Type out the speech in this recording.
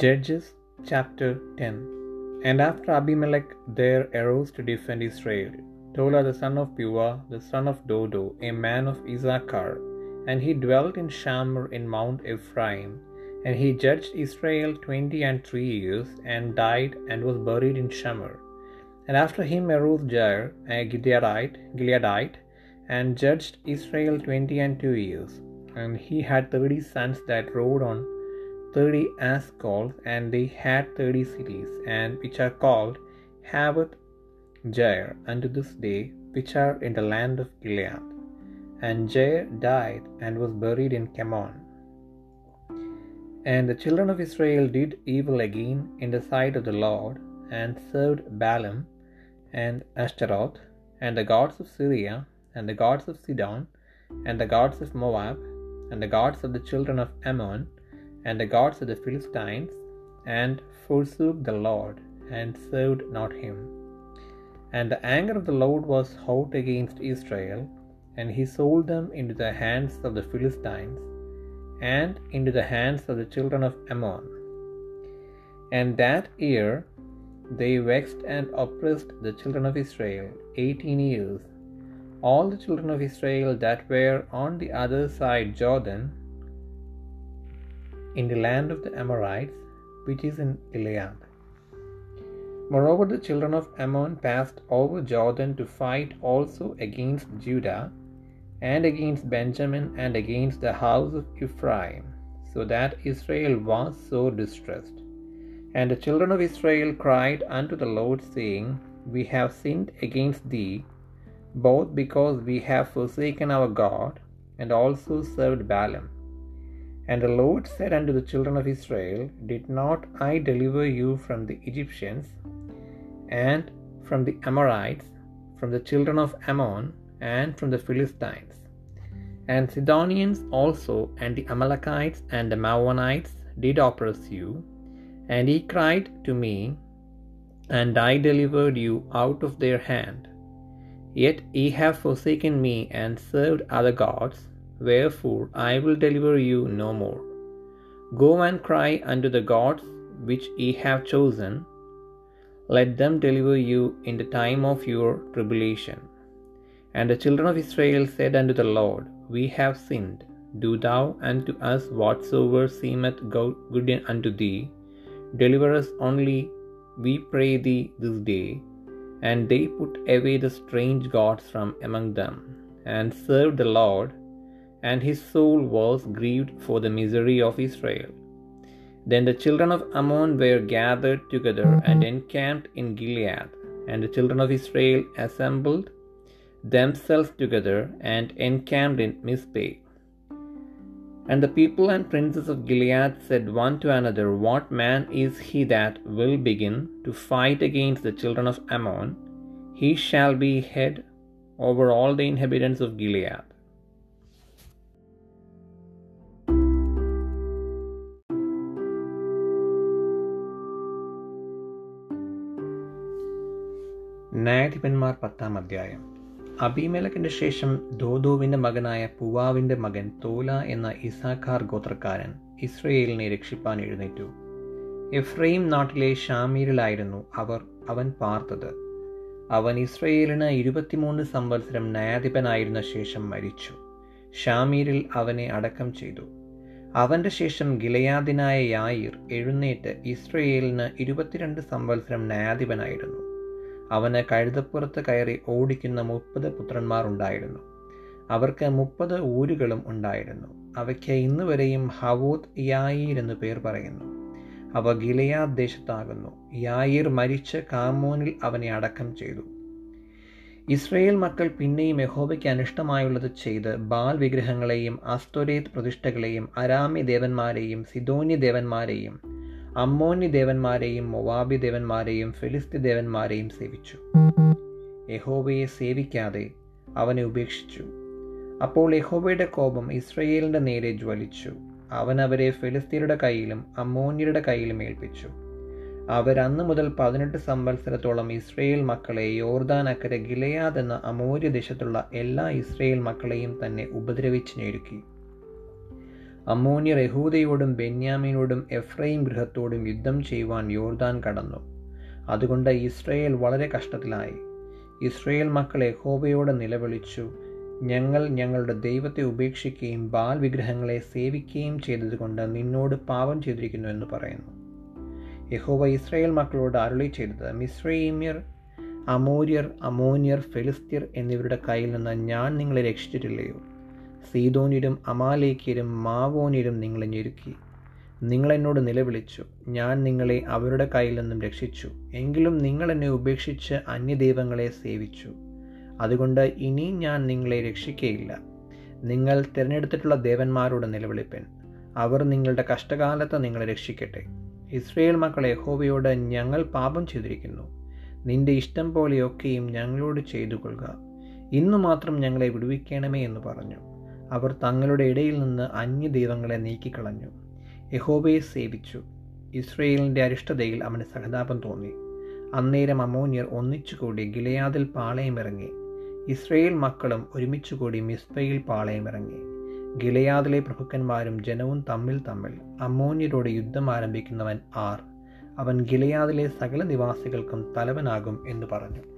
Judges chapter 10 And after Abimelech there arose to defend Israel Tola the son of Puah, the son of Dodo, a man of Issachar, and he dwelt in Shamir in Mount Ephraim. And he judged Israel twenty and three years, and died and was buried in Shamir. And after him arose Jair, a Gileadite, Gileadite, and judged Israel twenty and two years. And he had thirty sons that rode on thirty Ashcols, and they had thirty cities, and which are called Havoth Jair unto this day, which are in the land of Gilead. And Jair died and was buried in Camon. And the children of Israel did evil again in the sight of the Lord, and served Baalim and Ashtaroth, and the gods of Syria, and the gods of Sidon, and the gods of Moab, and the gods of the children of Ammon, and the gods of the Philistines, and forsook the Lord, and served not him. And the anger of the Lord was hot against Israel, and he sold them into the hands of the Philistines, and into the hands of the children of Ammon. And that year they vexed and oppressed the children of Israel eighteen years. All the children of Israel that were on the other side Jordan, in the land of the Amorites, which is in Gilead. Moreover, the children of Ammon passed over Jordan to fight also against Judah, and against Benjamin, and against the house of Ephraim, so that Israel was sore distressed. And the children of Israel cried unto the Lord, saying, We have sinned against thee, both because we have forsaken our God, and also served Baalim. And the Lord said unto the children of Israel, Did not I deliver you from the Egyptians, and from the Amorites, from the children of Ammon, and from the Philistines? And Sidonians also, and the Amalekites, and the Maonites did oppress you. And he cried to me, and I delivered you out of their hand. Yet ye have forsaken me, and served other gods. Wherefore I will deliver you no more. Go and cry unto the gods which ye have chosen. Let them deliver you in the time of your tribulation. And the children of Israel said unto the Lord, We have sinned. Do thou unto us whatsoever seemeth good unto thee. Deliver us only, we pray thee, this day. And they put away the strange gods from among them, and served the Lord, and his soul was grieved for the misery of Israel. Then the children of Ammon were gathered together mm-hmm. and encamped in Gilead, and the children of Israel assembled themselves together and encamped in Mizpeh. And the people and princes of Gilead said one to another, What man is he that will begin to fight against the children of Ammon? He shall be head over all the inhabitants of Gilead. ന്യായാധിപന്മാർ പത്താം അധ്യായം. അഭിമേലക്കിന്റെ ശേഷം ദോദോവിന്റെ മകനായ പുവാവിന്റെ മകൻ തോല എന്ന ഇസാഖാർ ഗോത്രക്കാരൻ ഇസ്രയേലിനെ രക്ഷിപ്പാൻ എഴുന്നേറ്റു. എഫ്രൈം നാട്ടിലെ ഷാമീരിലായിരുന്നു അവർ അവൻ പാർത്തത്. അവൻ ഇസ്രയേലിന് ഇരുപത്തിമൂന്ന് സംവത്സരം ന്യായാധിപനായിരുന്ന ശേഷം മരിച്ചു. ഷാമീരിൽ അവനെ അടക്കം ചെയ്തു. അവന്റെ ശേഷം ഗിലയാദിനായ യായിർ എഴുന്നേറ്റ് ഇസ്രയേലിന് ഇരുപത്തിരണ്ട് സംവത്സരം ന്യായാധിപനായിരുന്നു. അവന് കഴുതപ്പുറത്ത് കയറി ഓടിക്കുന്ന മുപ്പത് പുത്രന്മാർ ഉണ്ടായിരുന്നു. അവർക്ക് മുപ്പത് ഊരുകളും ഉണ്ടായിരുന്നു. അവയ്ക്ക് ഇന്നുവരെയും ഹവോത് യായീർ എന്നു പേർ പറയുന്നു. അവ ഗിലയാ ദേശത്താകുന്നു. യായീർ മരിച്ച് കാമോനിൽ അവനെ അടക്കം ചെയ്തു. ഇസ്രയേൽ മക്കൾ പിന്നെയും യഹോബയ്ക്ക് അനിഷ്ടമായുള്ളത് ചെയ്ത് ബാൽ വിഗ്രഹങ്ങളെയും അസ്തൊരേത് പ്രതിഷ്ഠകളെയും അരാമി ദേവന്മാരെയും സിദോന്യ ദേവന്മാരെയും അമ്മോന്യ ദേവന്മാരെയും മൊവാബി ദേവന്മാരെയും ഫിലിസ്തി ദേവന്മാരെയും സേവിച്ചു. യഹോവയെ സേവിക്കാതെ അവനെ ഉപേക്ഷിച്ചു. അപ്പോൾ യഹോവയുടെ കോപം ഇസ്രയേലിന്റെ നേരെ ജ്വലിച്ചു. അവൻ അവരെ ഫിലിസ്തീനയുടെ കയ്യിലും അമ്മോന്യരുടെ കയ്യിലും ഏൽപ്പിച്ചു. അവർ അന്ന് മുതൽ പതിനെട്ട് സംവത്സരത്തോളം ഇസ്രയേൽ മക്കളെ യോർദാൻ അക്കരെ ഗിലയാദ് എന്ന അമൂര്യ ദേശത്തുള്ള എല്ലാ ഇസ്രയേൽ മക്കളെയും തന്നെ ഉപദ്രവിച്ചു ഞെരുക്കി. അമ്മോന്യർ യഹൂദയോടും ബെന്യാമിനോടും എഫ്രൈം ഗൃഹത്തോടും യുദ്ധം ചെയ്യുവാൻ യോർദാൻ കടന്നു. അതുകൊണ്ട് ഇസ്രയേൽ വളരെ കഷ്ടത്തിലായി. ഇസ്രയേൽ മക്കൾ യഹോബയോട് നിലവിളിച്ചു ഞങ്ങൾ ഞങ്ങളുടെ ദൈവത്തെ ഉപേക്ഷിക്കുകയും ബാൽ വിഗ്രഹങ്ങളെ സേവിക്കുകയും ചെയ്തതുകൊണ്ട് നിന്നോട് പാപം ചെയ്തിരിക്കുന്നു എന്ന് പറയുന്നു. യഹോവ ഇസ്രയേൽ മക്കളോട് അരുളി ചെയ്തത് മിസ്രൈമ്യർ അമോര്യർ അമോന്യർ ഫെലിസ്തീർ എന്നിവരുടെ കയ്യിൽ നിന്ന് ഞാൻ നിങ്ങളെ രക്ഷിച്ചിട്ടില്ലയോ? സീതോന്യരും അമാലേക്കിലും മാവോനിലും നിങ്ങളെ ഞെരുക്കി. നിങ്ങളെന്നോട് നിലവിളിച്ചു. ഞാൻ നിങ്ങളെ അവരുടെ കയ്യിൽ നിന്നും രക്ഷിച്ചു. എങ്കിലും നിങ്ങൾ എന്നെ ഉപേക്ഷിച്ച് അന്യദൈവങ്ങളെ സേവിച്ചു. അതുകൊണ്ട് ഇനി ഞാൻ നിങ്ങളെ രക്ഷിക്കയില്ല. നിങ്ങൾ തിരഞ്ഞെടുത്തിട്ടുള്ള ദേവന്മാരോട് നിലവിളിപ്പൻ. അവർ നിങ്ങളുടെ കഷ്ടകാലത്ത് നിങ്ങളെ രക്ഷിക്കട്ടെ. ഇസ്രയേൽ മക്കൾ യഹോവയോട് ഞങ്ങൾ പാപം ചെയ്തിരിക്കുന്നു. നിന്റെ ഇഷ്ടം പോലെയൊക്കെയും ഞങ്ങളോട് ചെയ്തു കൊള്ളുക ഇന്നു മാത്രം ഞങ്ങളെ വിടുവിക്കണമേ എന്ന് പറഞ്ഞു. അവർ തങ്ങളുടെ ഇടയിൽ നിന്ന് അന്യ അന്യദൈവങ്ങളെ നീക്കിക്കളഞ്ഞു. യഹോബയെ സേവിച്ചു. ഇസ്രയേലിന്റെ അരിഷ്ടതയിൽ അവന് സഹതാപം തോന്നി. അന്നേരം അമോന്യർ ഒന്നിച്ചുകൂടി ഗിലയാദിൽ പാളയമിറങ്ങി. ഇസ്രയേൽ മക്കളും ഒരുമിച്ചുകൂടി മിസ്ബയിൽ പാളയമിറങ്ങി. ഗിലയാദിലെ പ്രഭുക്കന്മാരും ജനവും തമ്മിൽ തമ്മിൽ അമോന്യരോട് യുദ്ധം ആരംഭിക്കുന്നവൻ ആർ. അവൻ ഗിലയാദിലെ സകല നിവാസികൾക്കും തലവനാകും എന്ന് പറഞ്ഞു.